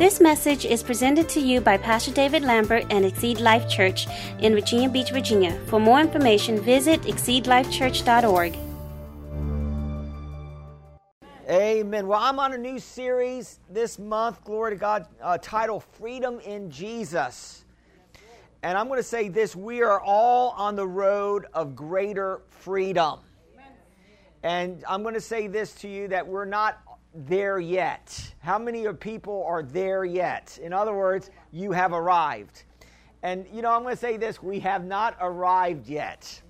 This message is presented to you by Pastor David Lambert and Exceed Life Church in Virginia Beach, Virginia. For more information, visit exceedlifechurch.org. Amen. Well, I'm on a new series this month, glory to God, uh, titled Freedom in Jesus. And I'm going to say this we are all on the road of greater freedom. And I'm going to say this to you that we're not there yet. How many of people are there yet? In other words, you have arrived. And you know, I'm going to say this we have not arrived yet.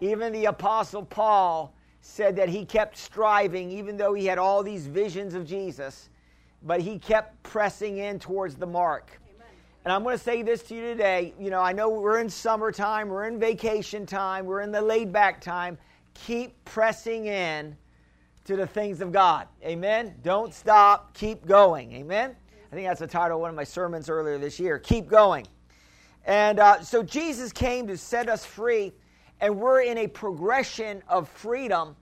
Even the Apostle Paul said that he kept striving, even though he had all these visions of Jesus, but he kept pressing in towards the mark. And I'm going to say this to you today. You know, I know we're in summertime, we're in vacation time, we're in the laid back time. Keep pressing in to the things of God. Amen. Don't stop, keep going. Amen. I think that's the title of one of my sermons earlier this year. Keep going. And uh, so Jesus came to set us free, and we're in a progression of freedom.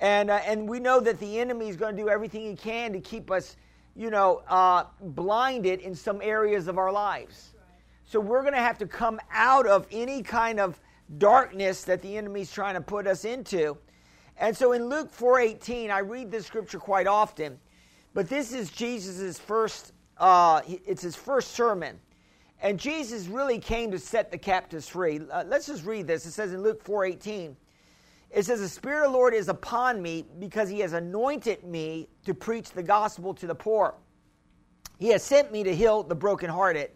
And, uh, and we know that the enemy is going to do everything he can to keep us, you know, uh, blinded in some areas of our lives. So we're going to have to come out of any kind of darkness that the enemy's trying to put us into and so in Luke 4:18, I read this scripture quite often, but this is Jesus' first uh, it's his first sermon. And Jesus really came to set the captives free. Uh, let's just read this. It says in Luke 4:18, it says, The Spirit of the Lord is upon me because he has anointed me to preach the gospel to the poor. He has sent me to heal the brokenhearted,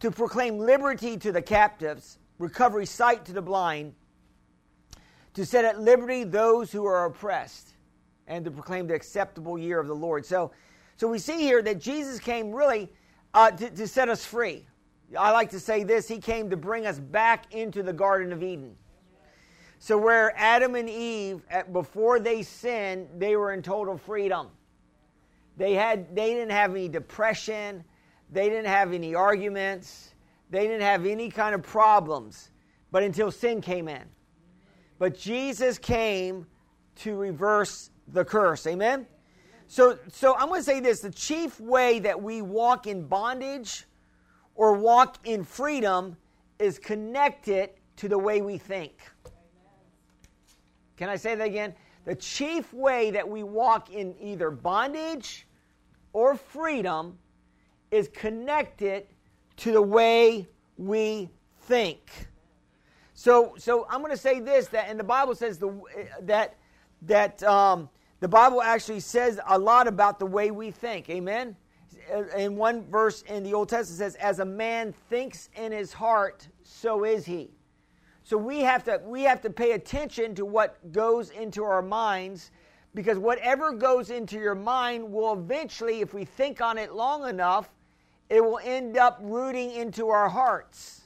to proclaim liberty to the captives, recovery sight to the blind, to set at liberty those who are oppressed, and to proclaim the acceptable year of the Lord. So, so we see here that Jesus came really uh, to, to set us free. I like to say this He came to bring us back into the Garden of Eden. So, where Adam and Eve, before they sinned, they were in total freedom. They, had, they didn't have any depression, they didn't have any arguments, they didn't have any kind of problems, but until sin came in. But Jesus came to reverse the curse. Amen? So, so I'm going to say this the chief way that we walk in bondage or walk in freedom is connected to the way we think. Can I say that again? The chief way that we walk in either bondage or freedom is connected to the way we think. So, so I'm going to say this that, and the Bible says the, that that um, the Bible actually says a lot about the way we think. Amen. In one verse in the Old Testament says, "As a man thinks in his heart, so is he." So we have to we have to pay attention to what goes into our minds because whatever goes into your mind will eventually if we think on it long enough it will end up rooting into our hearts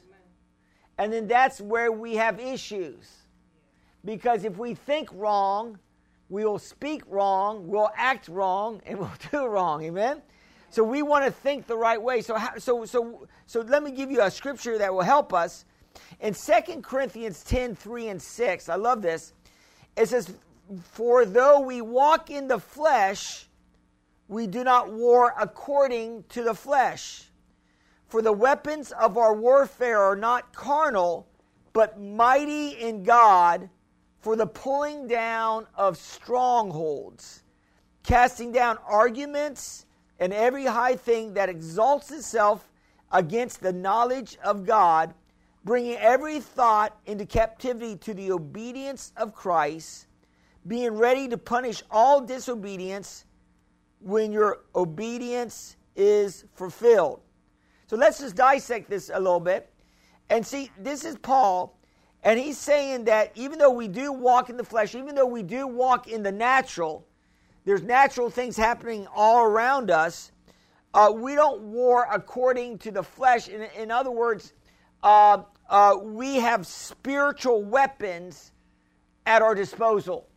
and then that's where we have issues. Because if we think wrong, we will speak wrong, we'll act wrong, and we'll do wrong. Amen? So we want to think the right way. So, how, so, so, so let me give you a scripture that will help us. In 2 Corinthians 10 3 and 6, I love this. It says, For though we walk in the flesh, we do not war according to the flesh. For the weapons of our warfare are not carnal, but mighty in God for the pulling down of strongholds, casting down arguments and every high thing that exalts itself against the knowledge of God, bringing every thought into captivity to the obedience of Christ, being ready to punish all disobedience when your obedience is fulfilled. So let's just dissect this a little bit. And see, this is Paul, and he's saying that even though we do walk in the flesh, even though we do walk in the natural, there's natural things happening all around us. Uh, we don't war according to the flesh. In, in other words, uh, uh, we have spiritual weapons at our disposal.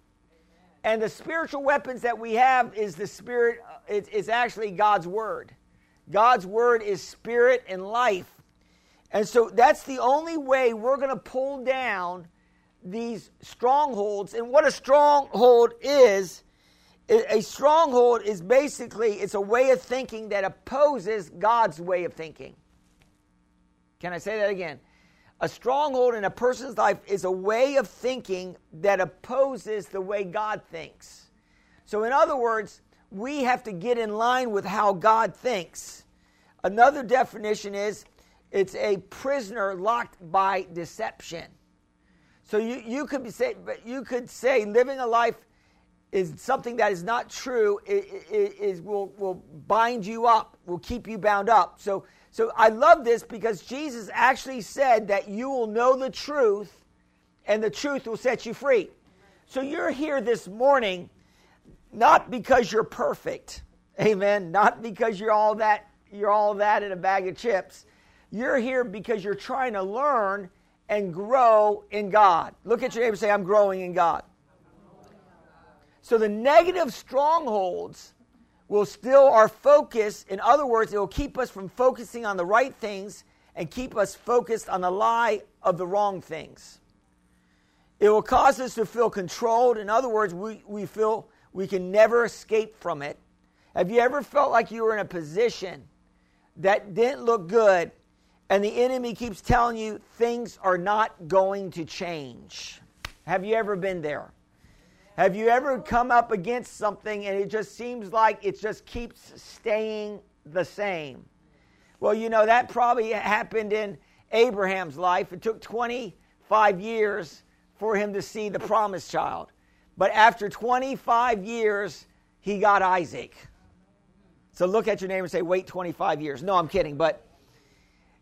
And the spiritual weapons that we have is the spirit, uh, it's, it's actually God's word. God's word is spirit and life. And so that's the only way we're going to pull down these strongholds. And what a stronghold is, a stronghold is basically it's a way of thinking that opposes God's way of thinking. Can I say that again? A stronghold in a person's life is a way of thinking that opposes the way God thinks. So, in other words, we have to get in line with how God thinks. Another definition is it's a prisoner locked by deception. So you, you could be say but you could say living a life is something that is not true is, will will bind you up, will keep you bound up. So so I love this because Jesus actually said that you will know the truth and the truth will set you free. So you're here this morning not because you're perfect. Amen. Not because you're all that you're all that in a bag of chips. You're here because you're trying to learn and grow in God. Look at your neighbor and say, I'm growing in God. So the negative strongholds will still our focus. In other words, it will keep us from focusing on the right things and keep us focused on the lie of the wrong things. It will cause us to feel controlled. In other words, we, we feel we can never escape from it. Have you ever felt like you were in a position that didn't look good and the enemy keeps telling you things are not going to change? Have you ever been there? Have you ever come up against something and it just seems like it just keeps staying the same? Well, you know, that probably happened in Abraham's life. It took 25 years for him to see the promised child. But after 25 years, he got Isaac. So look at your neighbor and say, wait 25 years. No, I'm kidding, but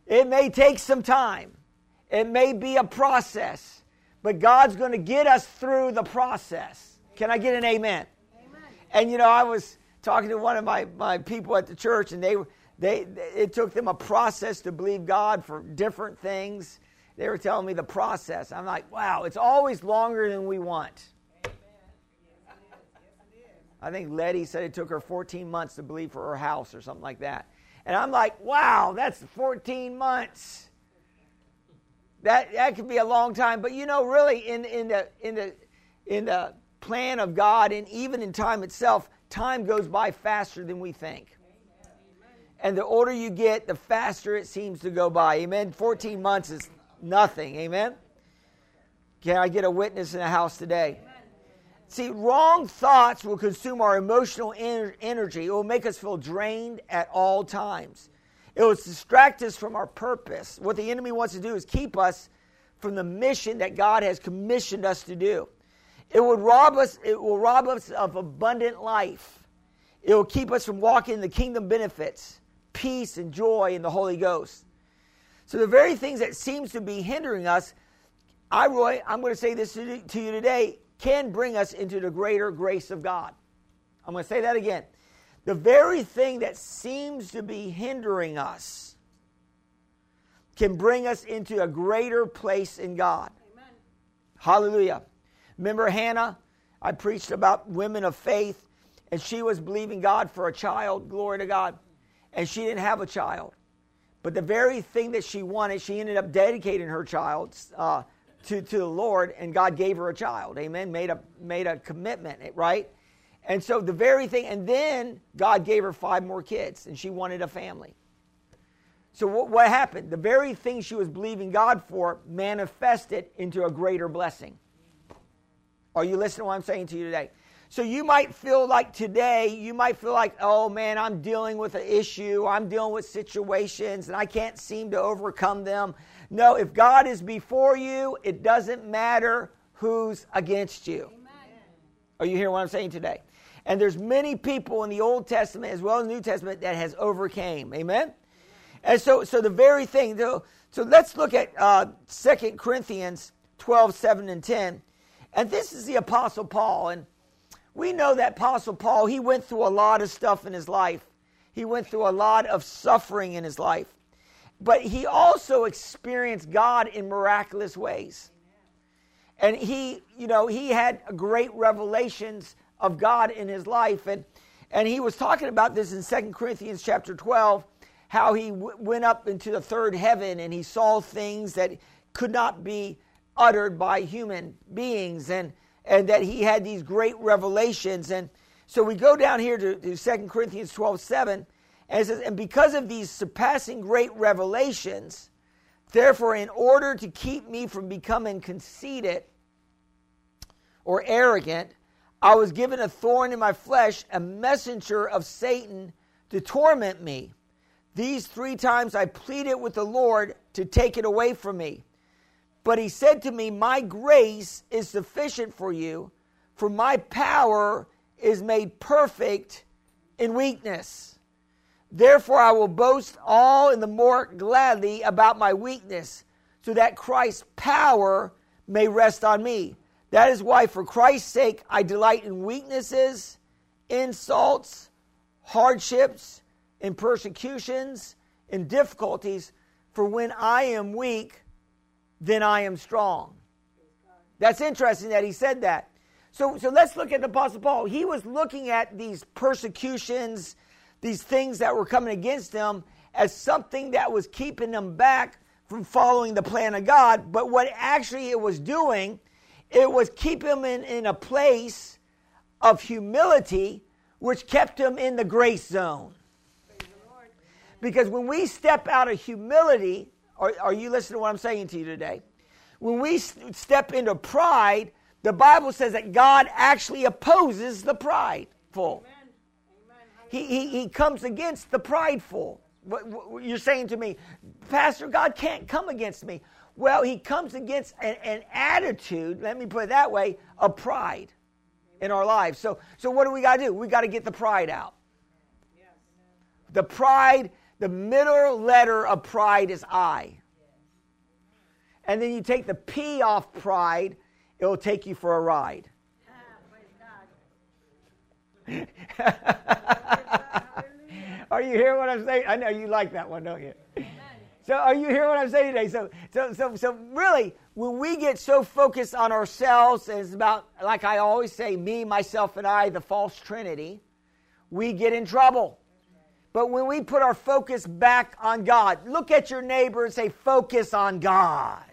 it may take some time. It may be a process but God's going to get us through the process. Can I get an amen? amen? And you know, I was talking to one of my, my people at the church, and they, they, it took them a process to believe God for different things. They were telling me the process. I'm like, wow, it's always longer than we want. I think Letty said it took her 14 months to believe for her house or something like that. And I'm like, wow, that's 14 months. That that could be a long time, but you know, really, in in the in the in the plan of God, and even in time itself, time goes by faster than we think. And the older you get, the faster it seems to go by. Amen. 14 months is nothing. Amen. Can I get a witness in the house today? See, wrong thoughts will consume our emotional energy. It will make us feel drained at all times. It will distract us from our purpose. What the enemy wants to do is keep us from the mission that God has commissioned us to do. It would rob us, it will rob us of abundant life. It will keep us from walking in the kingdom benefits, peace and joy in the Holy Ghost. So the very things that seems to be hindering us, I Roy, I'm going to say this to you today, can bring us into the greater grace of God. I'm going to say that again the very thing that seems to be hindering us can bring us into a greater place in God. Amen. Hallelujah. Remember Hannah? I preached about women of faith, and she was believing God for a child, glory to God, and she didn't have a child. But the very thing that she wanted, she ended up dedicating her child uh, to, to the Lord, and God gave her a child. Amen. Made a, made a commitment, right? And so the very thing, and then God gave her five more kids, and she wanted a family. So what, what happened? The very thing she was believing God for manifested into a greater blessing. Are you listening to what I'm saying to you today? So you might feel like today, you might feel like, oh man, I'm dealing with an issue, I'm dealing with situations, and I can't seem to overcome them. No, if God is before you, it doesn't matter who's against you. Amen. Are you hearing what I'm saying today? And there's many people in the Old Testament as well as New Testament that has overcame. Amen? And so, so the very thing, so, so let's look at uh, 2 Corinthians 12, 7 and 10. And this is the Apostle Paul. And we know that Apostle Paul, he went through a lot of stuff in his life. He went through a lot of suffering in his life. But he also experienced God in miraculous ways. And he, you know, he had great revelations of God in his life. And, and he was talking about this in Second Corinthians chapter 12, how he w- went up into the third heaven and he saw things that could not be uttered by human beings and, and that he had these great revelations. And So we go down here to, to 2 Corinthians 12 7, and says, And because of these surpassing great revelations, therefore, in order to keep me from becoming conceited or arrogant, I was given a thorn in my flesh, a messenger of Satan to torment me. These three times I pleaded with the Lord to take it away from me. But he said to me, My grace is sufficient for you, for my power is made perfect in weakness. Therefore, I will boast all in the more gladly about my weakness, so that Christ's power may rest on me. That is why, for Christ's sake, I delight in weaknesses, insults, hardships, in persecutions, in difficulties. For when I am weak, then I am strong. That's interesting that he said that. So, so let's look at the Apostle Paul. He was looking at these persecutions, these things that were coming against them as something that was keeping them back from following the plan of God. But what actually it was doing, it was keeping them in, in a place of humility, which kept them in the grace zone. Because when we step out of humility, are, are you listening to what I'm saying to you today? When we step into pride, the Bible says that God actually opposes the prideful. He, he, he comes against the prideful. What, what, you're saying to me, Pastor, God can't come against me. Well, he comes against an, an attitude, let me put it that way, of pride in our lives. So, so what do we got to do? We got to get the pride out. The pride the middle letter of pride is I. And then you take the P off pride, it will take you for a ride. are you hearing what I'm saying? I know you like that one, don't you? So are you hearing what I'm saying today? So so so so really, when we get so focused on ourselves, it's about like I always say, me, myself, and I, the false trinity, we get in trouble. But when we put our focus back on God, look at your neighbor and say, focus on God.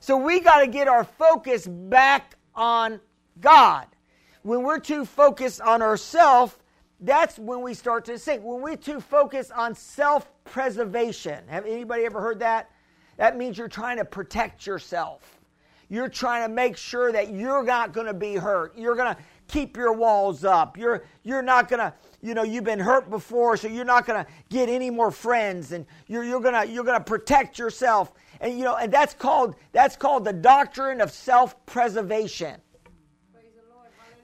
So we got to get our focus back on God. When we're too focused on ourselves, that's when we start to sink. When we're too focused on self preservation, have anybody ever heard that? That means you're trying to protect yourself. You're trying to make sure that you're not going to be hurt. You're going to keep your walls up. You're, you're not going to, you know, you've been hurt before, so you're not going to get any more friends and you're, you're going to, you're going to protect yourself. And, you know, and that's called, that's called the doctrine of self-preservation.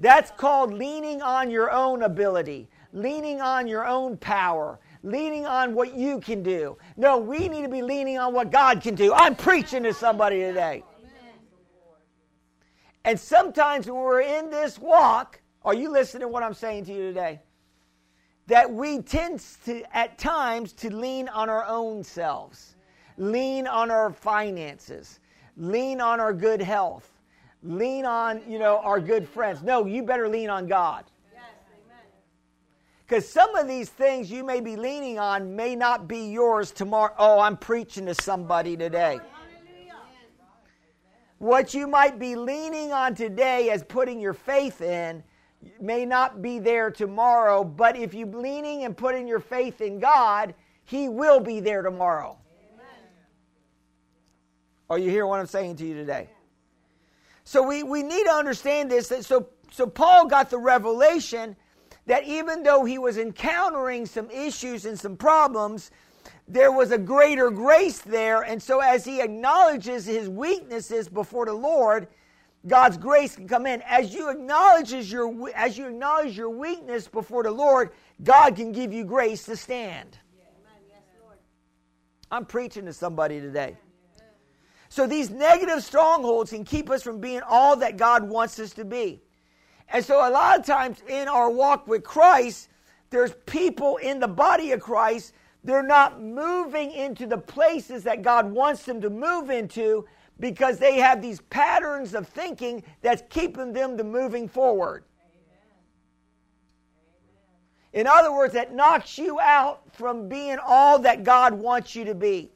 That's called leaning on your own ability, leaning on your own power, leaning on what you can do. No, we need to be leaning on what God can do. I'm preaching to somebody today. And sometimes when we're in this walk, are you listening to what I'm saying to you today? That we tend to, at times, to lean on our own selves, lean on our finances, lean on our good health, lean on, you know, our good friends. No, you better lean on God. Because some of these things you may be leaning on may not be yours tomorrow. Oh, I'm preaching to somebody today. What you might be leaning on today as putting your faith in may not be there tomorrow, but if you're leaning and putting your faith in God, He will be there tomorrow. Amen. Are you hearing what I'm saying to you today? So we, we need to understand this. That so, so Paul got the revelation that even though he was encountering some issues and some problems, there was a greater grace there. And so, as he acknowledges his weaknesses before the Lord, God's grace can come in. As you acknowledges your as you acknowledge your weakness before the Lord, God can give you grace to stand. I'm preaching to somebody today. So these negative strongholds can keep us from being all that God wants us to be. And so a lot of times in our walk with Christ, there's people in the body of Christ they're not moving into the places that God wants them to move into because they have these patterns of thinking that's keeping them to moving forward. In other words, that knocks you out from being all that God wants you to be.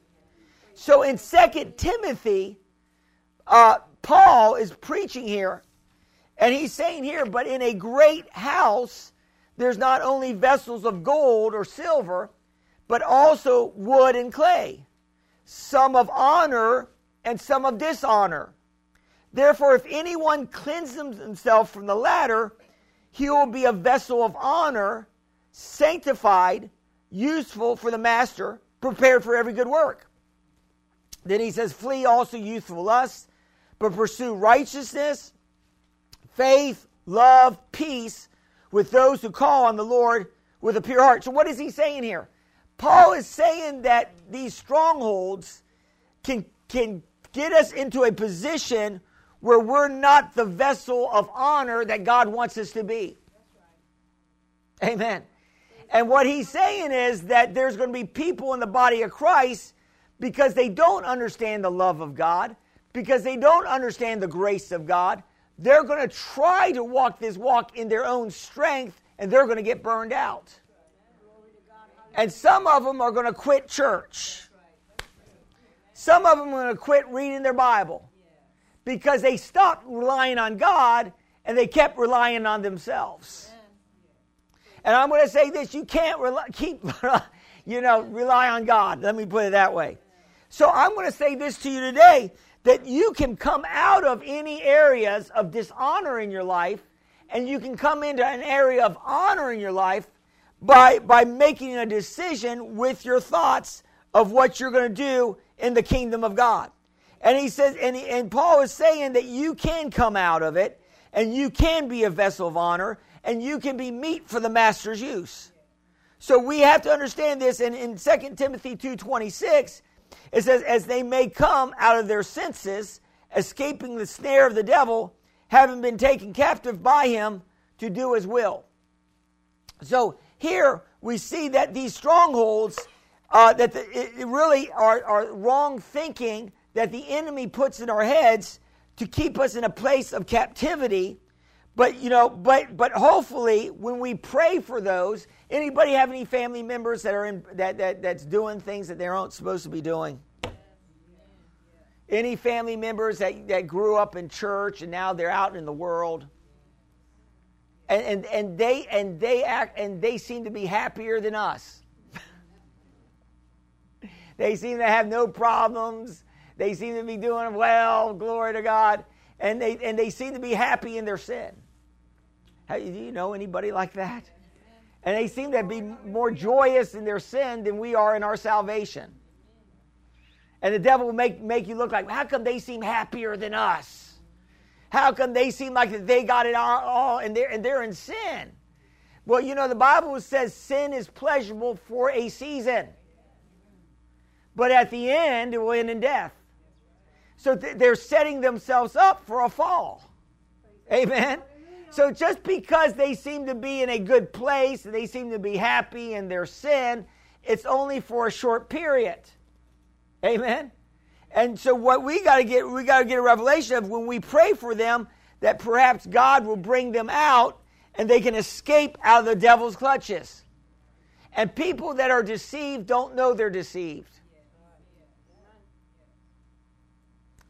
So in Second Timothy, uh, Paul is preaching here, And he's saying here, but in a great house, there's not only vessels of gold or silver, but also wood and clay, some of honor and some of dishonor. Therefore, if anyone cleanses himself from the latter, he will be a vessel of honor, sanctified, useful for the master, prepared for every good work. Then he says, Flee also youthful lusts, but pursue righteousness, faith, love, peace with those who call on the Lord with a pure heart. So, what is he saying here? Paul is saying that these strongholds can, can get us into a position where we're not the vessel of honor that God wants us to be. Amen. And what he's saying is that there's going to be people in the body of Christ because they don't understand the love of God, because they don't understand the grace of God. They're going to try to walk this walk in their own strength and they're going to get burned out. And some of them are going to quit church. Some of them are going to quit reading their Bible because they stopped relying on God and they kept relying on themselves. And I'm going to say this: you can't rely, keep, you know, rely on God. Let me put it that way. So I'm going to say this to you today: that you can come out of any areas of dishonor in your life, and you can come into an area of honor in your life by by making a decision with your thoughts of what you're going to do in the kingdom of God. And he says, and, he, and Paul is saying that you can come out of it and you can be a vessel of honor and you can be meet for the master's use. So we have to understand this. And in 2 Timothy 2.26, it says, as they may come out of their senses, escaping the snare of the devil, having been taken captive by him to do his will. So here we see that these strongholds, uh, that the, it really are, are wrong thinking that the enemy puts in our heads to keep us in a place of captivity. But you know, but but hopefully when we pray for those, anybody have any family members that are in that, that that's doing things that they aren't supposed to be doing? Any family members that, that grew up in church and now they're out in the world? And, and, and they and they act and they seem to be happier than us. they seem to have no problems. They seem to be doing well, glory to God, and they, and they seem to be happy in their sin. Do you know anybody like that? And they seem to be more joyous in their sin than we are in our salvation. And the devil will make, make you look like, how come they seem happier than us? How come they seem like they got it all, all and, they're, and they're in sin? Well, you know, the Bible says sin is pleasurable for a season, but at the end, it will end in death. So th- they're setting themselves up for a fall. Amen. So just because they seem to be in a good place, they seem to be happy in their sin, it's only for a short period. Amen. And so what we got to get we got to get a revelation of when we pray for them that perhaps God will bring them out and they can escape out of the devil's clutches. And people that are deceived don't know they're deceived.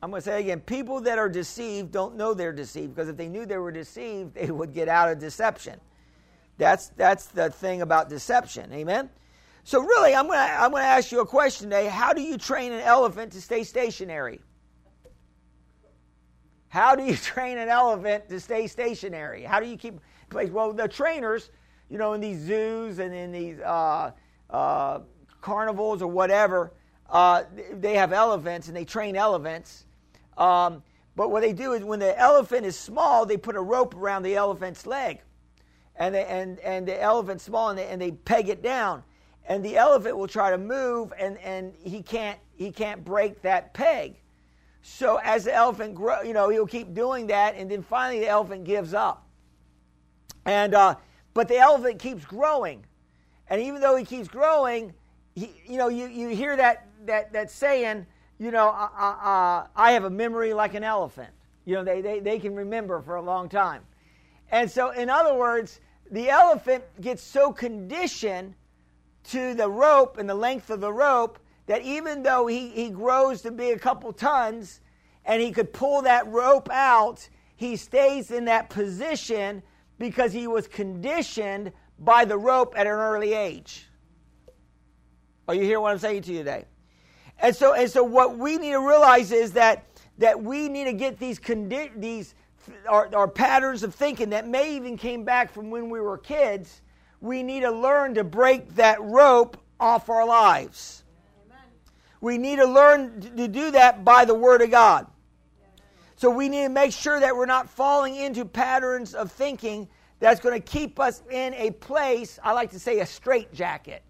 I'm going to say again people that are deceived don't know they're deceived because if they knew they were deceived, they would get out of deception. That's, that's the thing about deception. Amen? So, really, I'm going, to, I'm going to ask you a question today. How do you train an elephant to stay stationary? How do you train an elephant to stay stationary? How do you keep? Well, the trainers, you know, in these zoos and in these uh, uh, carnivals or whatever, uh, they have elephants and they train elephants. Um, but what they do is when the elephant is small, they put a rope around the elephant's leg. And, they, and, and the elephant's small and they, and they peg it down. And the elephant will try to move and, and he, can't, he can't break that peg. So as the elephant grow, you know, he'll keep doing that, and then finally the elephant gives up. And uh, but the elephant keeps growing, and even though he keeps growing, he, you know, you, you hear that that that saying, you know, uh, I have a memory like an elephant. You know, they, they, they can remember for a long time. And so, in other words, the elephant gets so conditioned to the rope and the length of the rope that even though he, he grows to be a couple tons and he could pull that rope out, he stays in that position because he was conditioned by the rope at an early age. Are you hearing what I'm saying to you today? And so, and so what we need to realize is that, that we need to get these, condi- these our, our patterns of thinking that may even came back from when we were kids. We need to learn to break that rope off our lives. Amen. We need to learn to do that by the Word of God. So we need to make sure that we're not falling into patterns of thinking that's going to keep us in a place, I like to say a straitjacket,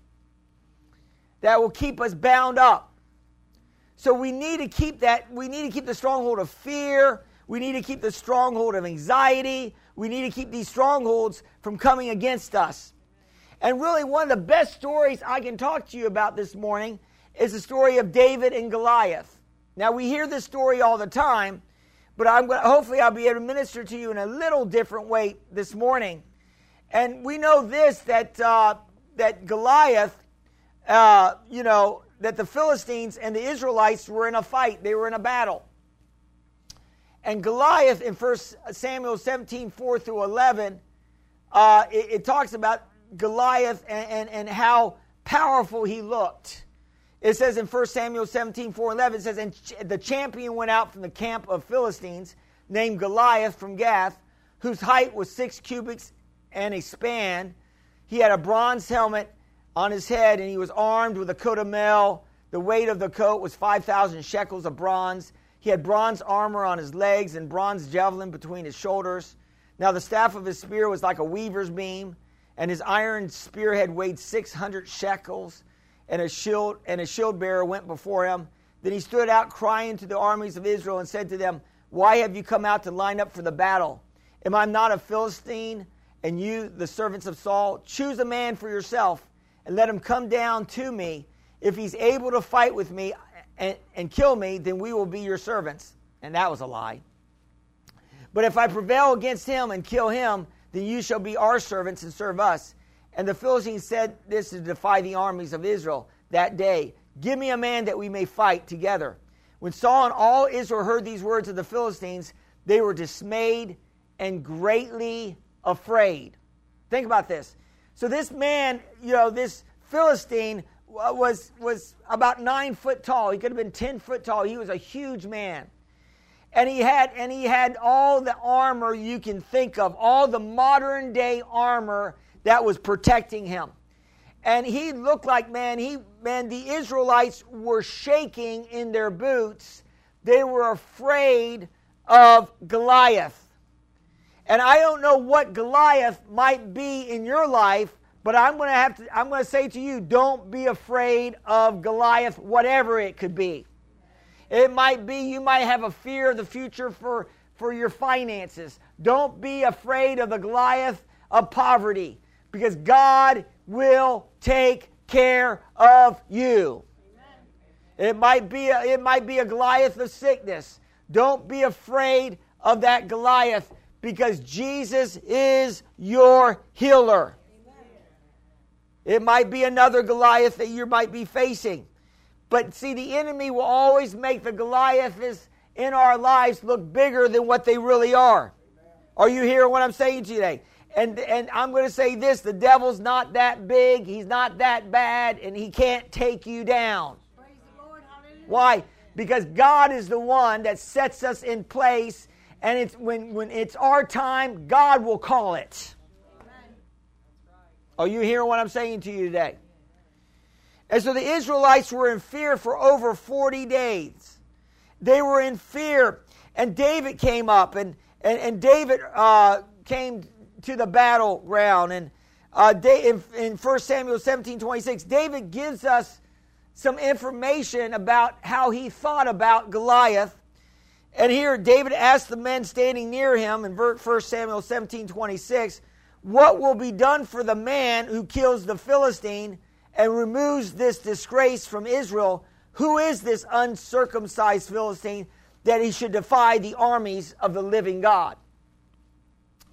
that will keep us bound up. So we need to keep that, we need to keep the stronghold of fear. We need to keep the stronghold of anxiety. We need to keep these strongholds from coming against us. And really, one of the best stories I can talk to you about this morning is the story of David and Goliath. Now, we hear this story all the time, but I'm going to, hopefully I'll be able to minister to you in a little different way this morning. And we know this that uh, that Goliath, uh, you know, that the Philistines and the Israelites were in a fight. They were in a battle. And Goliath in 1 Samuel 17, 4 through 11, uh, it, it, talks about Goliath and, and, and how powerful he looked. It says in 1 Samuel 17, 4 11, it says, And the champion went out from the camp of Philistines, named Goliath from Gath, whose height was six cubits and a span. He had a bronze helmet on his head, and he was armed with a coat of mail. The weight of the coat was 5,000 shekels of bronze. He had bronze armor on his legs and bronze javelin between his shoulders. Now the staff of his spear was like a weaver's beam, and his iron spearhead weighed 600 shekels and a shield and a shield bearer went before him. Then he stood out crying to the armies of Israel and said to them, Why have you come out to line up for the battle? Am I not a Philistine, and you, the servants of Saul? Choose a man for yourself, and let him come down to me. If he's able to fight with me and, and kill me, then we will be your servants. And that was a lie. But if I prevail against him and kill him, then you shall be our servants and serve us. And the Philistines said this to defy the armies of Israel that day Give me a man that we may fight together. When Saul and all Israel heard these words of the Philistines, they were dismayed and greatly afraid. Think about this. So, this man, you know, this Philistine was, was about nine foot tall. He could have been 10 foot tall. He was a huge man. And he had, and he had all the armor you can think of, all the modern day armor that was protecting him. And he looked like, man, he, man, the Israelites were shaking in their boots. They were afraid of Goliath. And I don't know what Goliath might be in your life, but I'm going to have to I'm going to say to you, don't be afraid of Goliath whatever it could be. It might be you might have a fear of the future for for your finances. Don't be afraid of the Goliath of poverty because God will take care of you. It might be a, it might be a Goliath of sickness. Don't be afraid of that Goliath because Jesus is your healer. It might be another Goliath that you might be facing. But see, the enemy will always make the Goliaths in our lives look bigger than what they really are. Are you hearing what I'm saying today? And, and I'm going to say this the devil's not that big, he's not that bad, and he can't take you down. Lord, Why? Because God is the one that sets us in place, and it's when, when it's our time, God will call it. Are you hearing what I'm saying to you today? And so the Israelites were in fear for over 40 days. They were in fear. And David came up, and, and, and David uh, came to the battleground. And uh, in, in 1 Samuel 17 26, David gives us some information about how he thought about Goliath. And here, David asked the men standing near him in 1 Samuel 17 26, What will be done for the man who kills the Philistine and removes this disgrace from Israel? Who is this uncircumcised Philistine that he should defy the armies of the living God?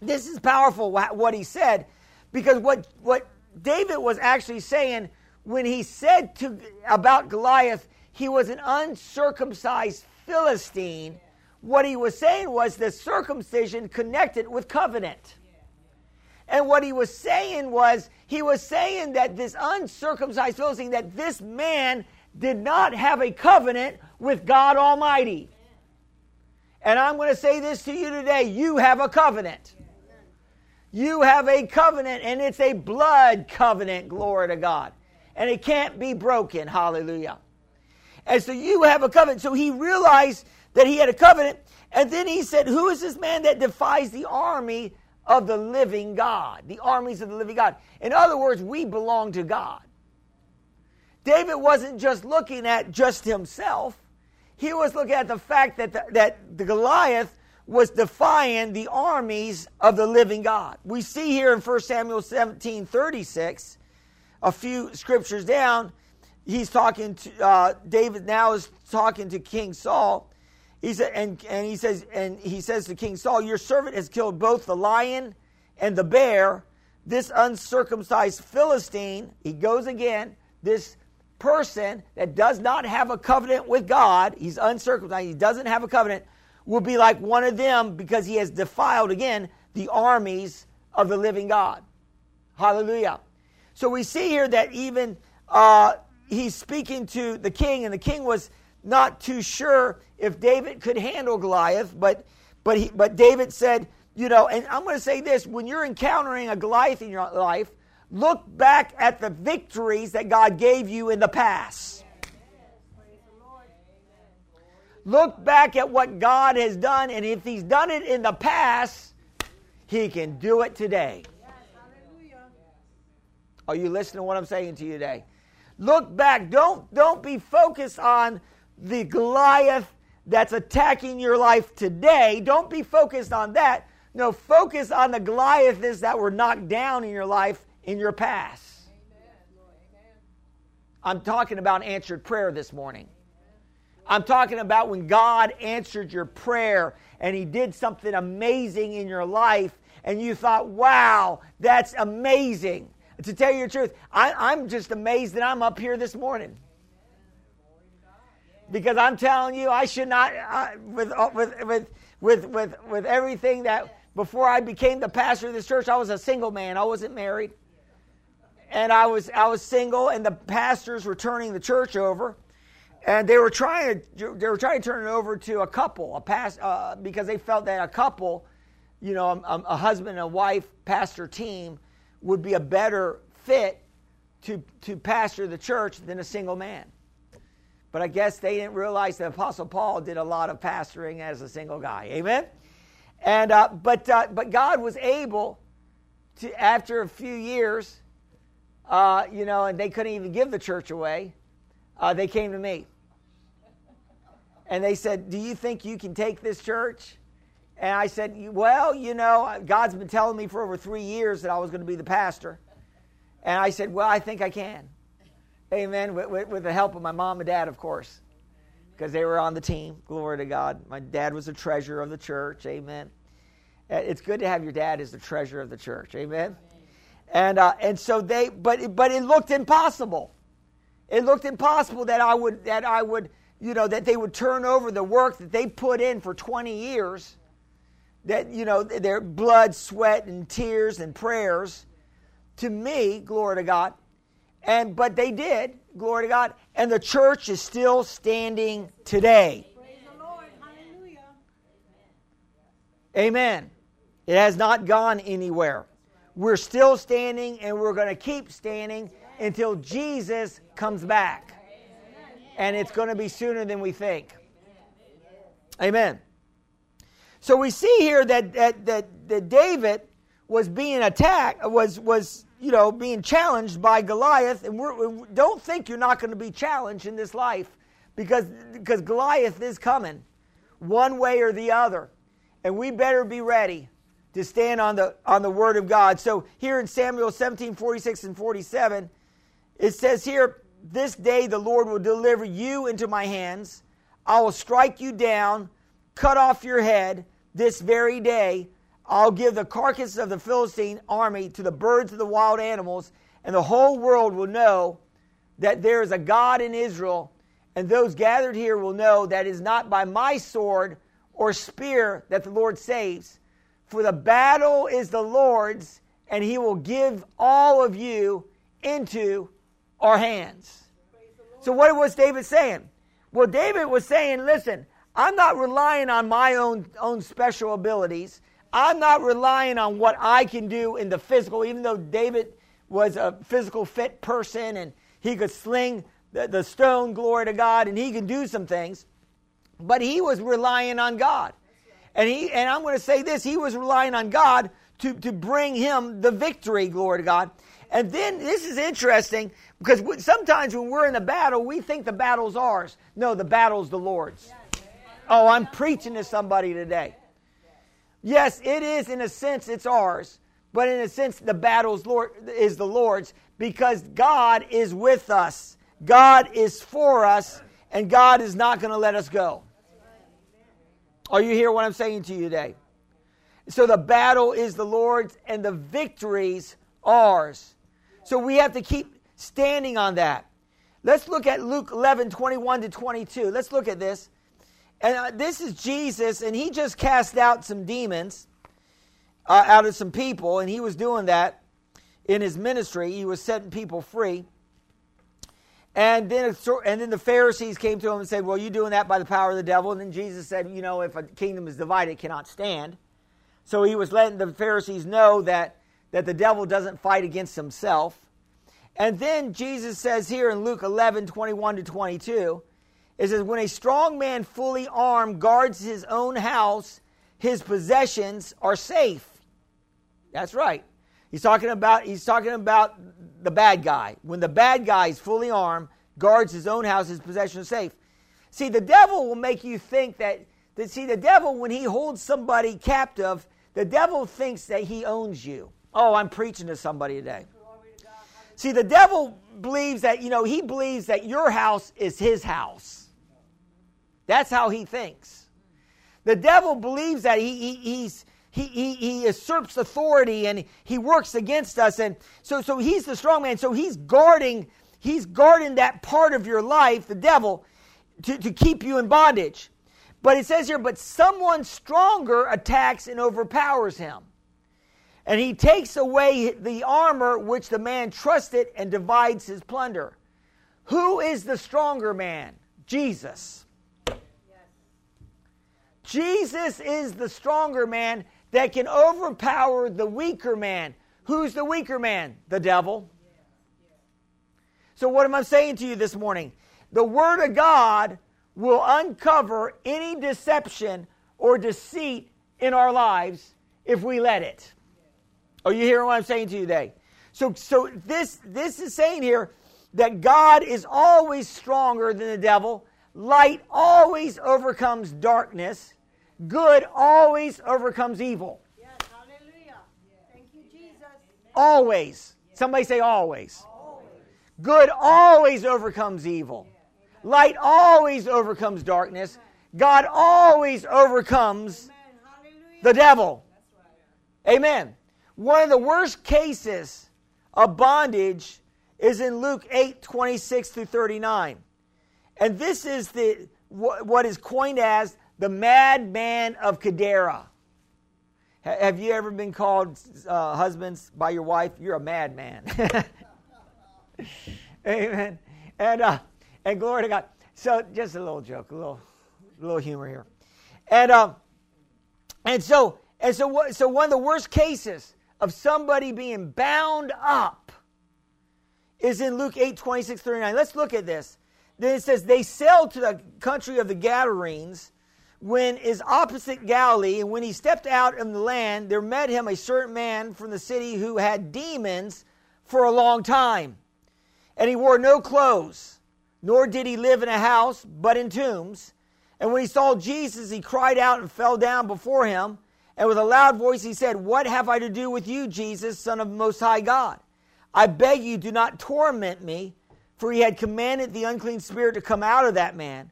This is powerful what he said because what, what David was actually saying when he said to, about Goliath, he was an uncircumcised Philistine. What he was saying was the circumcision connected with covenant. And what he was saying was, he was saying that this uncircumcised Philistine, that this man did not have a covenant with God Almighty. And I'm going to say this to you today you have a covenant. You have a covenant, and it's a blood covenant, glory to God. And it can't be broken, hallelujah. And so you have a covenant. So he realized that he had a covenant. And then he said, Who is this man that defies the army of the living God? The armies of the living God. In other words, we belong to God. David wasn't just looking at just himself, he was looking at the fact that the, that the Goliath was defying the armies of the living God. We see here in 1 Samuel 17 36, a few scriptures down, he's talking to uh, David now is talking to King Saul. He said, and, and he says, and he says to King Saul, Your servant has killed both the lion and the bear. This uncircumcised Philistine, he goes again, this person that does not have a covenant with God, he's uncircumcised, he doesn't have a covenant, will be like one of them because he has defiled again the armies of the living God. Hallelujah. So we see here that even uh, he's speaking to the king, and the king was not too sure if David could handle Goliath, but but he, but David said, you know, and I'm going to say this: when you're encountering a Goliath in your life, look back at the victories that God gave you in the past. Look back at what God has done, and if He's done it in the past, He can do it today. Are you listening to what I'm saying to you today? Look back. Don't, don't be focused on the Goliath that's attacking your life today. Don't be focused on that. No, focus on the Goliaths that were knocked down in your life in your past. I'm talking about answered prayer this morning. I'm talking about when God answered your prayer and He did something amazing in your life, and you thought, wow, that's amazing. To tell you the truth, I, am just amazed that I'm up here this morning. Because I'm telling you, I should not, uh, with, uh, with, with, with, with, with everything that, before I became the pastor of this church, I was a single man. I wasn't married. And I was, I was single, and the pastors were turning the church over and they were trying to they were trying to turn it over to a couple, a past uh, because they felt that a couple, you know, a, a, husband and a wife pastor team would be a better fit to to pastor the church than a single man. But I guess they didn't realize that Apostle Paul did a lot of pastoring as a single guy. Amen. And uh, but uh, but God was able to after a few years, uh, you know, and they couldn't even give the church away. Uh, they came to me and they said, Do you think you can take this church? And I said, Well, you know, God's been telling me for over three years that I was going to be the pastor. And I said, Well, I think I can. Amen. With, with, with the help of my mom and dad, of course, because they were on the team. Glory to God. My dad was a treasurer of the church. Amen. Uh, it's good to have your dad as the treasurer of the church. Amen. And, uh, and so they, but, but it looked impossible. It looked impossible that I would, that I would, you know, that they would turn over the work that they put in for 20 years, that, you know, their blood, sweat, and tears and prayers to me, glory to God. And, but they did, glory to God. And the church is still standing today. Amen. It has not gone anywhere. We're still standing and we're going to keep standing until Jesus comes back and it's going to be sooner than we think. Amen. So we see here that, that, that, that David was being attacked, was, was you know, being challenged by Goliath. And we're, we don't think you're not going to be challenged in this life because, because Goliath is coming one way or the other. And we better be ready to stand on the, on the word of God. So here in Samuel 17, 46 and 47, it says here, this day the Lord will deliver you into my hands. I will strike you down, cut off your head this very day. I'll give the carcass of the Philistine army to the birds of the wild animals, and the whole world will know that there is a God in Israel, and those gathered here will know that it is not by my sword or spear that the Lord saves. For the battle is the Lord's, and he will give all of you into our hands. So, what was David saying? Well, David was saying, listen, I'm not relying on my own, own special abilities. I'm not relying on what I can do in the physical, even though David was a physical fit person and he could sling the, the stone, glory to God, and he could do some things. But he was relying on God. And he and I'm going to say this, he was relying on God to, to bring him the victory, glory to God. And then this is interesting because sometimes when we're in a battle, we think the battle's ours. No, the battle's the Lord's. Oh, I'm preaching to somebody today. Yes, it is in a sense it's ours, but in a sense the battle's Lord is the Lord's because God is with us. God is for us and God is not going to let us go. Are you hear what I'm saying to you today? So the battle is the Lord's and the victories ours. So we have to keep standing on that. Let's look at Luke 11, 21 to 22. Let's look at this. And uh, this is Jesus, and he just cast out some demons uh, out of some people, and he was doing that in his ministry. He was setting people free. And then, and then the Pharisees came to him and said, Well, you're doing that by the power of the devil. And then Jesus said, You know, if a kingdom is divided, it cannot stand. So he was letting the Pharisees know that, that the devil doesn't fight against himself. And then Jesus says here in Luke 11, 21 to 22, it says, When a strong man fully armed guards his own house, his possessions are safe. That's right. He's talking about he's talking about the bad guy. When the bad guy is fully armed, guards his own house, his possessions are safe. See, the devil will make you think that, that see, the devil, when he holds somebody captive, the devil thinks that he owns you. Oh, I'm preaching to somebody today. See, the devil believes that, you know, he believes that your house is his house. That's how he thinks. The devil believes that he, he he, he, he usurps authority and he works against us. And so, so he's the strong man. So he's guarding, he's guarding that part of your life, the devil, to, to keep you in bondage. But it says here, but someone stronger attacks and overpowers him. And he takes away the armor which the man trusted and divides his plunder. Who is the stronger man? Jesus. Jesus is the stronger man that can overpower the weaker man. Who's the weaker man? The devil. So, what am I saying to you this morning? The Word of God will uncover any deception or deceit in our lives if we let it. Are you hearing what I'm saying to you today? So, so this, this is saying here that God is always stronger than the devil. Light always overcomes darkness. Good always overcomes evil. Yes, hallelujah. Thank you, Jesus. Always. Somebody say always. always. Good always overcomes evil. Light always overcomes darkness. God always overcomes the devil. Amen. One of the worst cases of bondage is in Luke 8 26 through 39. And this is the what is coined as the madman of Gadara. Have you ever been called uh, husbands by your wife? You're a madman. Amen. And uh, and glory to God. So just a little joke, a little a little humor here. And um, and so and so so one of the worst cases of somebody being bound up is in Luke 8, 26, 39. Let's look at this. Then it says, They sailed to the country of the Gadarenes when is opposite Galilee, and when he stepped out in the land, there met him a certain man from the city who had demons for a long time. And he wore no clothes, nor did he live in a house, but in tombs. And when he saw Jesus, he cried out and fell down before him. And with a loud voice he said, What have I to do with you, Jesus, Son of Most High God? I beg you, do not torment me. For he had commanded the unclean spirit to come out of that man.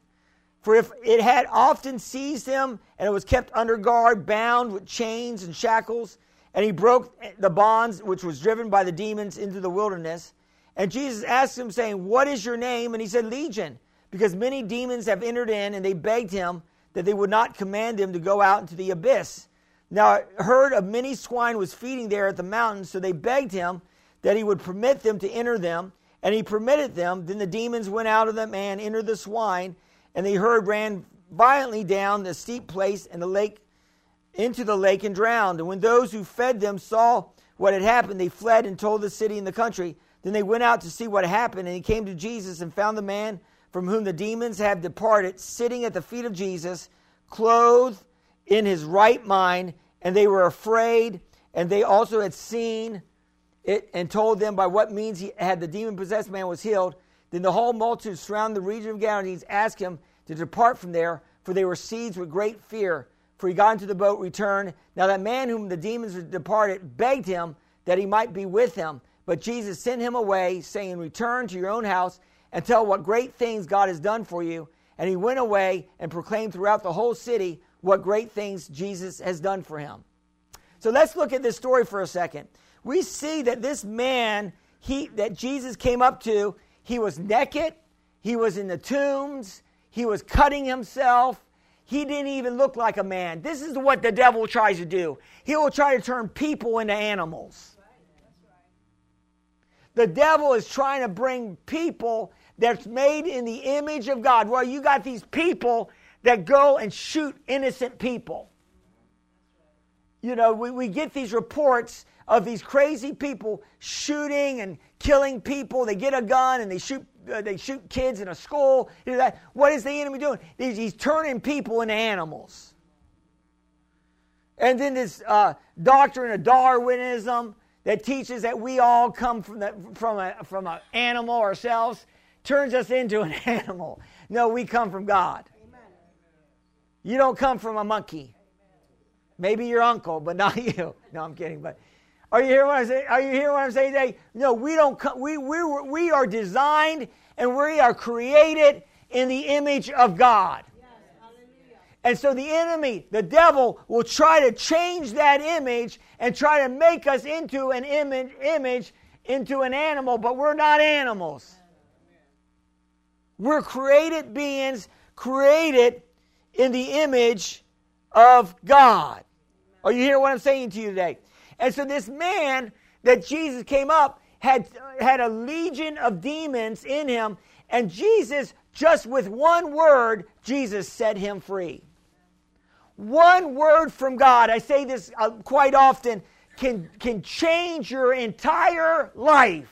For if it had often seized him, and it was kept under guard, bound with chains and shackles, and he broke the bonds which was driven by the demons into the wilderness. And Jesus asked him, saying, What is your name? And he said, Legion, because many demons have entered in, and they begged him that they would not command him to go out into the abyss. Now, a herd of many swine was feeding there at the mountain, so they begged him that he would permit them to enter them. And he permitted them. Then the demons went out of the man, entered the swine, and the herd ran violently down the steep place and the lake into the lake and drowned. And when those who fed them saw what had happened, they fled and told the city and the country. Then they went out to see what happened, and he came to Jesus and found the man from whom the demons have departed sitting at the feet of Jesus, clothed in his right mind, and they were afraid, and they also had seen it and told them by what means he had the demon possessed man was healed. Then the whole multitude surrounding the region of Gadarenes asked him to depart from there, for they were seized with great fear. For he got into the boat, returned. Now that man whom the demons had departed begged him that he might be with him. But Jesus sent him away, saying, Return to your own house and tell what great things God has done for you. And he went away and proclaimed throughout the whole city what great things Jesus has done for him. So let's look at this story for a second. We see that this man he, that Jesus came up to, he was naked, he was in the tombs, he was cutting himself. He didn't even look like a man. This is what the devil tries to do. He will try to turn people into animals. The devil is trying to bring people that's made in the image of God. Well, you got these people that go and shoot innocent people. You know, we, we get these reports of these crazy people shooting and killing people. They get a gun and they shoot uh, they shoot kids in a school. You know that. What is the enemy doing? He's, he's turning people into animals. And then this uh, doctrine of Darwinism that teaches that we all come from the, from a from an animal ourselves turns us into an animal. No, we come from God. You don't come from a monkey. Maybe your uncle, but not you. No, I'm kidding. But are you hearing what I'm saying? Are you hearing what I'm saying today? No, we don't. Come, we we we are designed and we are created in the image of God. And so the enemy, the devil, will try to change that image and try to make us into an image, image into an animal, but we're not animals. We're created beings, created in the image of God. Are you hearing what I'm saying to you today? And so this man that Jesus came up had, had a legion of demons in him, and Jesus, just with one word, Jesus set him free. One word from God, I say this uh, quite often, can, can change your entire life.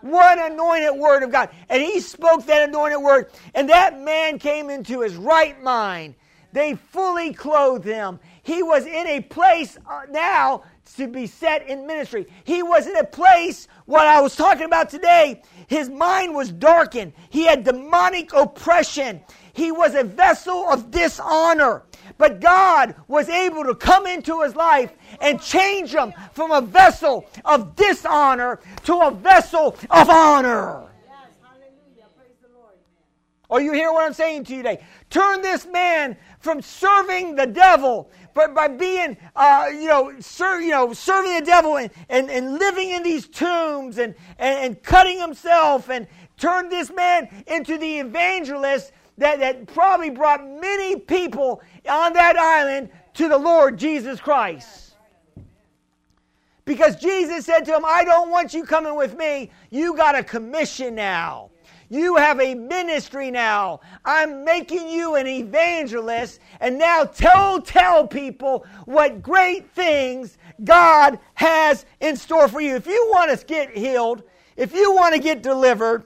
One anointed word of God. And he spoke that anointed word, and that man came into his right mind. They fully clothed him. He was in a place uh, now to be set in ministry. He was in a place, what I was talking about today, his mind was darkened. He had demonic oppression. He was a vessel of dishonor. But God was able to come into his life and change him from a vessel of dishonor to a vessel of honor. Are you hear what I'm saying to you today? Turn this man from serving the devil, but by being, uh, you know, ser- you know, serving the devil and, and, and living in these tombs and, and, and cutting himself and turn this man into the evangelist that, that probably brought many people on that island to the Lord Jesus Christ. Because Jesus said to him, I don't want you coming with me. You got a commission now. You have a ministry now. I'm making you an evangelist. And now tell, tell people what great things God has in store for you. If you want to get healed, if you want to get delivered,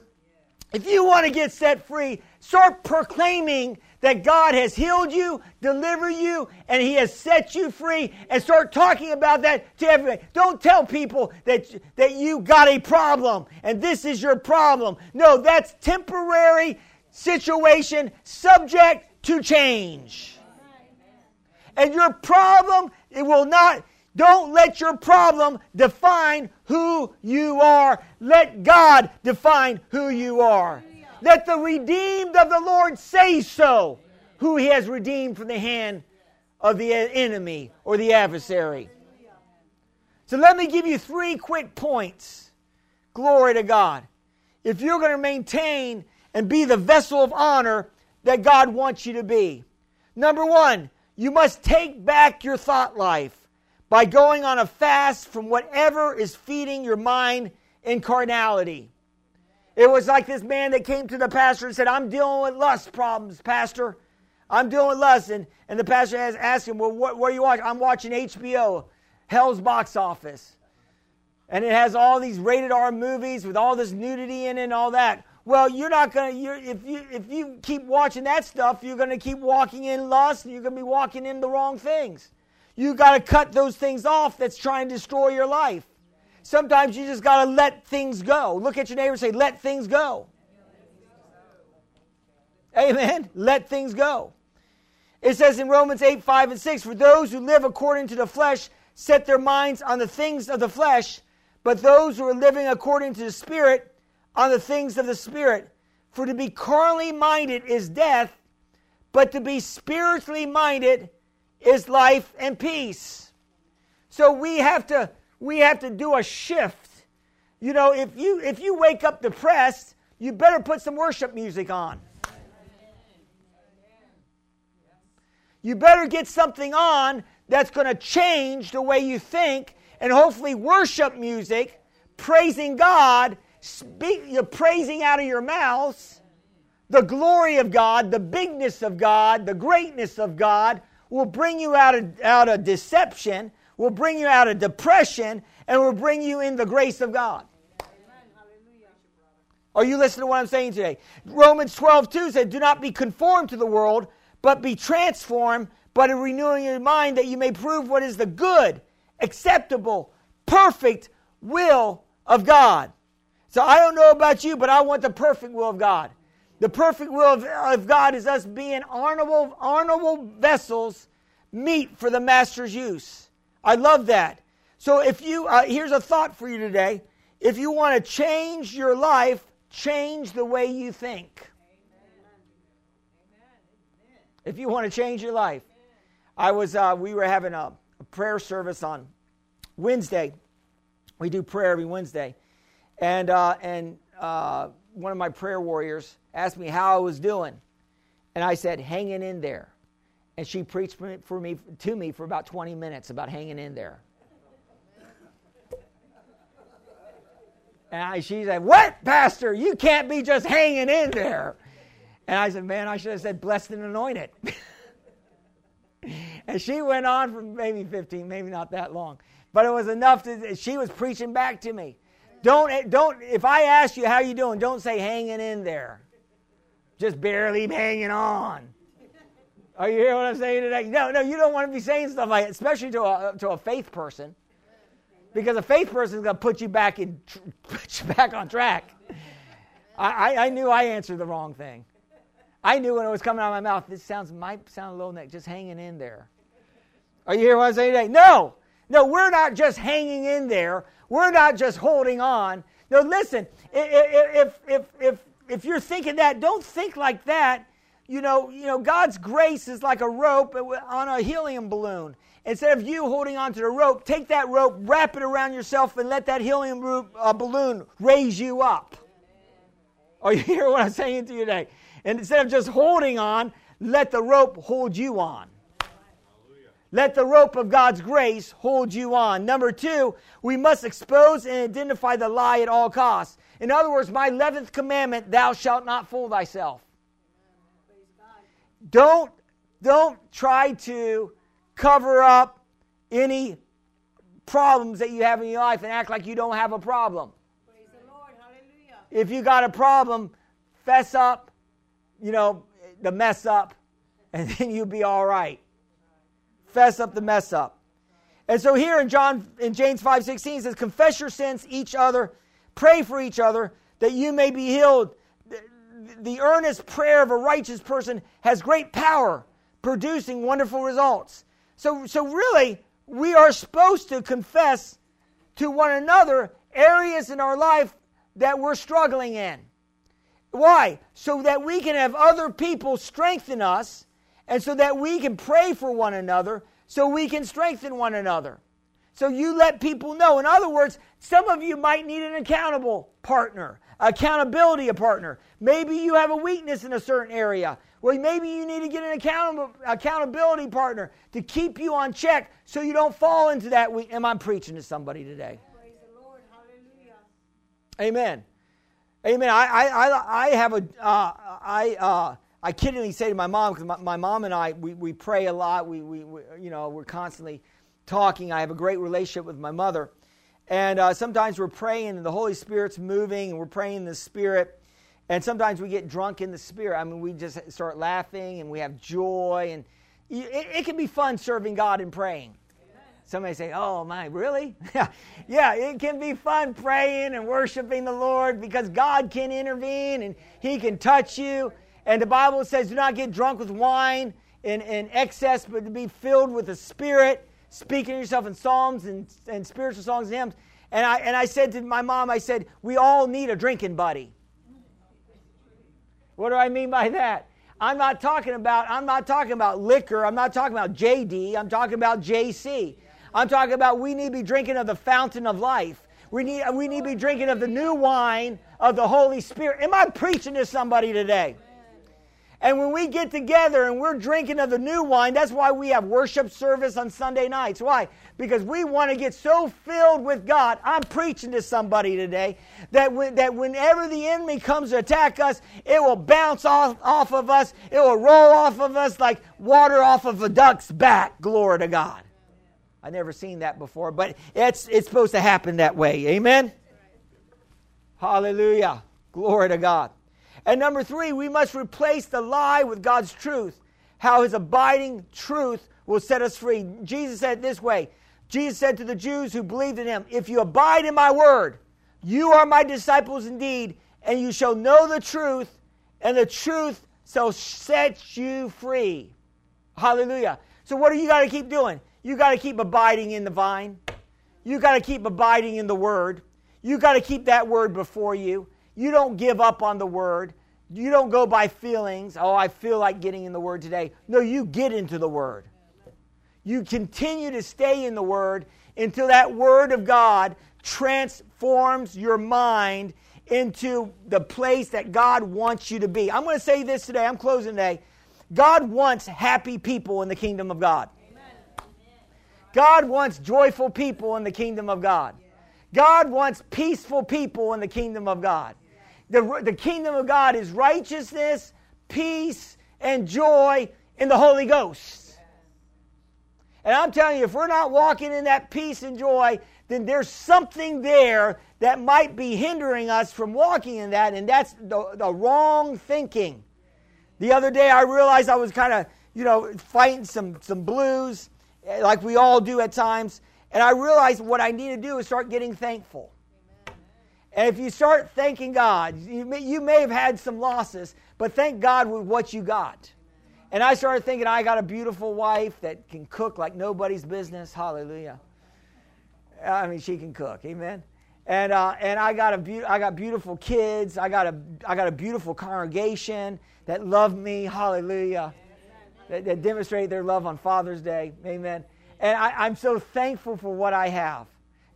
if you want to get set free, start proclaiming that God has healed you, delivered you, and He has set you free, and start talking about that to everybody. Don't tell people that, that you got a problem and this is your problem. No, that's temporary situation subject to change. And your problem, it will not, don't let your problem define who you are. Let God define who you are. Let the redeemed of the Lord say so, who he has redeemed from the hand of the enemy or the adversary. So let me give you three quick points. Glory to God. If you're going to maintain and be the vessel of honor that God wants you to be. Number one, you must take back your thought life by going on a fast from whatever is feeding your mind in carnality. It was like this man that came to the pastor and said, I'm dealing with lust problems, Pastor. I'm dealing with lust. And, and the pastor has asked him, Well, what, what are you watching? I'm watching HBO, Hell's Box Office. And it has all these rated R movies with all this nudity in it and all that. Well, you're not gonna. You're, if you if you keep watching that stuff, you're gonna keep walking in lust, and you're gonna be walking in the wrong things. You got to cut those things off that's trying to destroy your life. Sometimes you just got to let things go. Look at your neighbor and say, let things go. Amen. Let things go. It says in Romans 8, 5, and 6 For those who live according to the flesh set their minds on the things of the flesh, but those who are living according to the Spirit on the things of the Spirit. For to be carnally minded is death, but to be spiritually minded is life and peace. So we have to we have to do a shift. You know, if you if you wake up depressed, you better put some worship music on. You better get something on that's going to change the way you think and hopefully worship music, praising God, speak, you're praising out of your mouths the glory of God, the bigness of God, the greatness of God will bring you out of, out of deception will bring you out of depression and will bring you in the grace of God. Are you listening to what I'm saying today? Romans 12, 2 said, Do not be conformed to the world, but be transformed by the renewing your mind that you may prove what is the good, acceptable, perfect will of God. So I don't know about you, but I want the perfect will of God. The perfect will of, of God is us being honorable, honorable vessels, meet for the master's use. I love that. So if you, uh, here's a thought for you today. If you want to change your life, change the way you think. If you want to change your life, I was, uh, we were having a, a prayer service on Wednesday. We do prayer every Wednesday, and uh, and uh, one of my prayer warriors asked me how I was doing, and I said, "Hanging in there." And she preached for me to me for about 20 minutes about hanging in there. And I, she said, What, Pastor? You can't be just hanging in there. And I said, Man, I should have said blessed and anointed. and she went on for maybe 15, maybe not that long. But it was enough to, she was preaching back to me. Don't, don't, if I ask you how you doing, don't say hanging in there. Just barely hanging on. Are you hearing what I'm saying today? No, no, you don't want to be saying stuff like that, especially to a, to a faith person. Because a faith person is going to put you back in, put you back on track. I, I, knew I answered the wrong thing. I knew when it was coming out of my mouth, this sounds might sound a little neck, just hanging in there. Are you hearing what I'm saying today? No, no, we're not just hanging in there. We're not just holding on. No, listen, if, if, if, if you're thinking that, don't think like that you know, you know, God's grace is like a rope on a helium balloon. Instead of you holding onto the rope, take that rope, wrap it around yourself, and let that helium uh, balloon raise you up. Are you hearing what I'm saying to you today? And instead of just holding on, let the rope hold you on. Let the rope of God's grace hold you on. Number two, we must expose and identify the lie at all costs. In other words, my 11th commandment, thou shalt not fool thyself. Don't, don't try to cover up any problems that you have in your life and act like you don't have a problem. If you got a problem, fess up, you know, the mess up, and then you'll be all right. Fess up the mess up. And so here in John in James 5:16 says, confess your sins each other, pray for each other, that you may be healed the earnest prayer of a righteous person has great power, producing wonderful results. So, so really, we are supposed to confess to one another areas in our life that we're struggling in. Why? So that we can have other people strengthen us, and so that we can pray for one another, so we can strengthen one another. So you let people know. In other words, some of you might need an accountable partner, Accountability a partner. Maybe you have a weakness in a certain area. Well, maybe you need to get an account- accountability partner to keep you on check so you don't fall into that. We- Am I preaching to somebody today? Amen. Amen. I, I, I have a, uh, I, uh, I kiddingly say to my mom, because my, my, mom and I, we, we pray a lot. We, we, we, you know, we're constantly talking. I have a great relationship with my mother. And uh, sometimes we're praying and the Holy Spirit's moving and we're praying in the Spirit. And sometimes we get drunk in the Spirit. I mean, we just start laughing and we have joy. And it, it can be fun serving God and praying. Somebody say, Oh, my, really? yeah, it can be fun praying and worshiping the Lord because God can intervene and He can touch you. And the Bible says, Do not get drunk with wine in, in excess, but to be filled with the Spirit, speaking to yourself in psalms and, and spiritual songs and hymns. And I, and I said to my mom, I said, We all need a drinking buddy. What do I mean by that? I'm not talking about I'm not talking about liquor. I'm not talking about JD. I'm talking about JC. I'm talking about we need to be drinking of the fountain of life. We need, we need to be drinking of the new wine of the Holy Spirit. Am I preaching to somebody today? And when we get together and we're drinking of the new wine, that's why we have worship service on Sunday nights. Why? Because we want to get so filled with God. I'm preaching to somebody today that, that whenever the enemy comes to attack us, it will bounce off, off of us. It will roll off of us like water off of a duck's back. Glory to God. I've never seen that before, but it's, it's supposed to happen that way. Amen? Hallelujah. Glory to God. And number three, we must replace the lie with God's truth. How his abiding truth will set us free. Jesus said it this way Jesus said to the Jews who believed in him, If you abide in my word, you are my disciples indeed, and you shall know the truth, and the truth shall set you free. Hallelujah. So, what do you got to keep doing? You got to keep abiding in the vine. You got to keep abiding in the word. You got to keep that word before you. You don't give up on the word. You don't go by feelings. Oh, I feel like getting in the word today. No, you get into the word. You continue to stay in the word until that word of God transforms your mind into the place that God wants you to be. I'm going to say this today. I'm closing today. God wants happy people in the kingdom of God. God wants joyful people in the kingdom of God. God wants peaceful people in the kingdom of God. The, the kingdom of God is righteousness, peace, and joy in the Holy Ghost. And I'm telling you, if we're not walking in that peace and joy, then there's something there that might be hindering us from walking in that, and that's the, the wrong thinking. The other day, I realized I was kind of, you know, fighting some, some blues eh, like we all do at times. And I realized what I need to do is start getting thankful. And if you start thanking God, you may, you may have had some losses, but thank God with what you got. And I started thinking, I got a beautiful wife that can cook like nobody's business. Hallelujah. I mean, she can cook. Amen. And, uh, and I, got a be- I got beautiful kids. I got, a, I got a beautiful congregation that love me. Hallelujah that, that demonstrate their love on Father's Day. Amen. And I, am so thankful for what I have.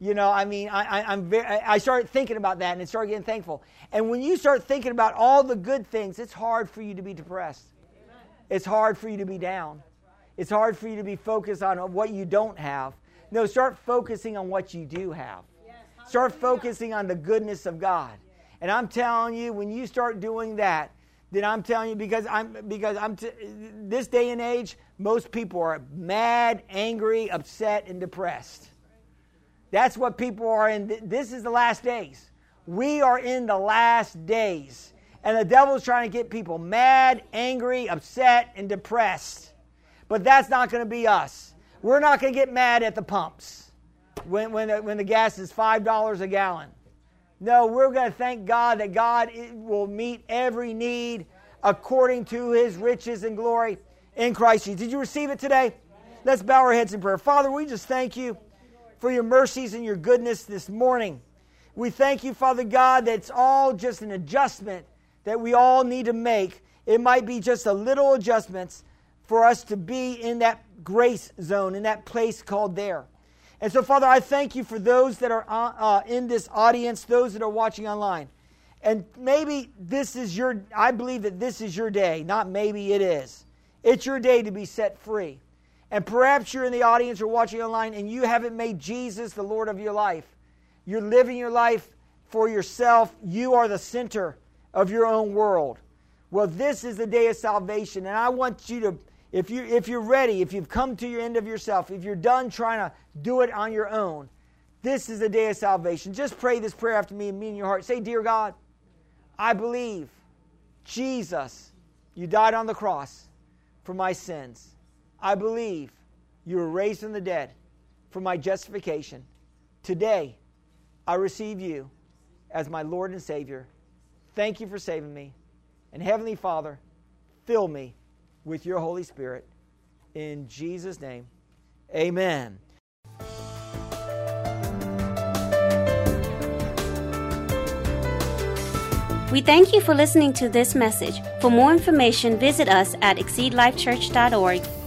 You know, I mean, I, am very, I started thinking about that and it started getting thankful. And when you start thinking about all the good things, it's hard for you to be depressed. It's hard for you to be down. It's hard for you to be focused on what you don't have. No, start focusing on what you do have. Start focusing on the goodness of God. And I'm telling you, when you start doing that, then I'm telling you because I'm because I'm t- this day and age, most people are mad, angry, upset, and depressed. That's what people are in. This is the last days. We are in the last days. And the devil's trying to get people mad, angry, upset, and depressed. But that's not going to be us. We're not going to get mad at the pumps when, when, the, when the gas is $5 a gallon. No, we're going to thank God that God will meet every need according to his riches and glory in Christ Jesus. Did you receive it today? Let's bow our heads in prayer. Father, we just thank you for your mercies and your goodness this morning. We thank you, Father God, that it's all just an adjustment that we all need to make. It might be just a little adjustments for us to be in that grace zone, in that place called there. And so, Father, I thank you for those that are uh, uh, in this audience, those that are watching online. And maybe this is your, I believe that this is your day. Not maybe, it is. It's your day to be set free. And perhaps you're in the audience or watching online and you haven't made Jesus the Lord of your life. You're living your life for yourself. You are the center of your own world. Well, this is the day of salvation. And I want you to, if, you, if you're ready, if you've come to your end of yourself, if you're done trying to do it on your own, this is the day of salvation. Just pray this prayer after me and me in your heart. Say, Dear God, I believe Jesus, you died on the cross for my sins. I believe you were raised from the dead for my justification. Today, I receive you as my Lord and Savior. Thank you for saving me. And Heavenly Father, fill me with your Holy Spirit. In Jesus' name, amen. We thank you for listening to this message. For more information, visit us at exceedlifechurch.org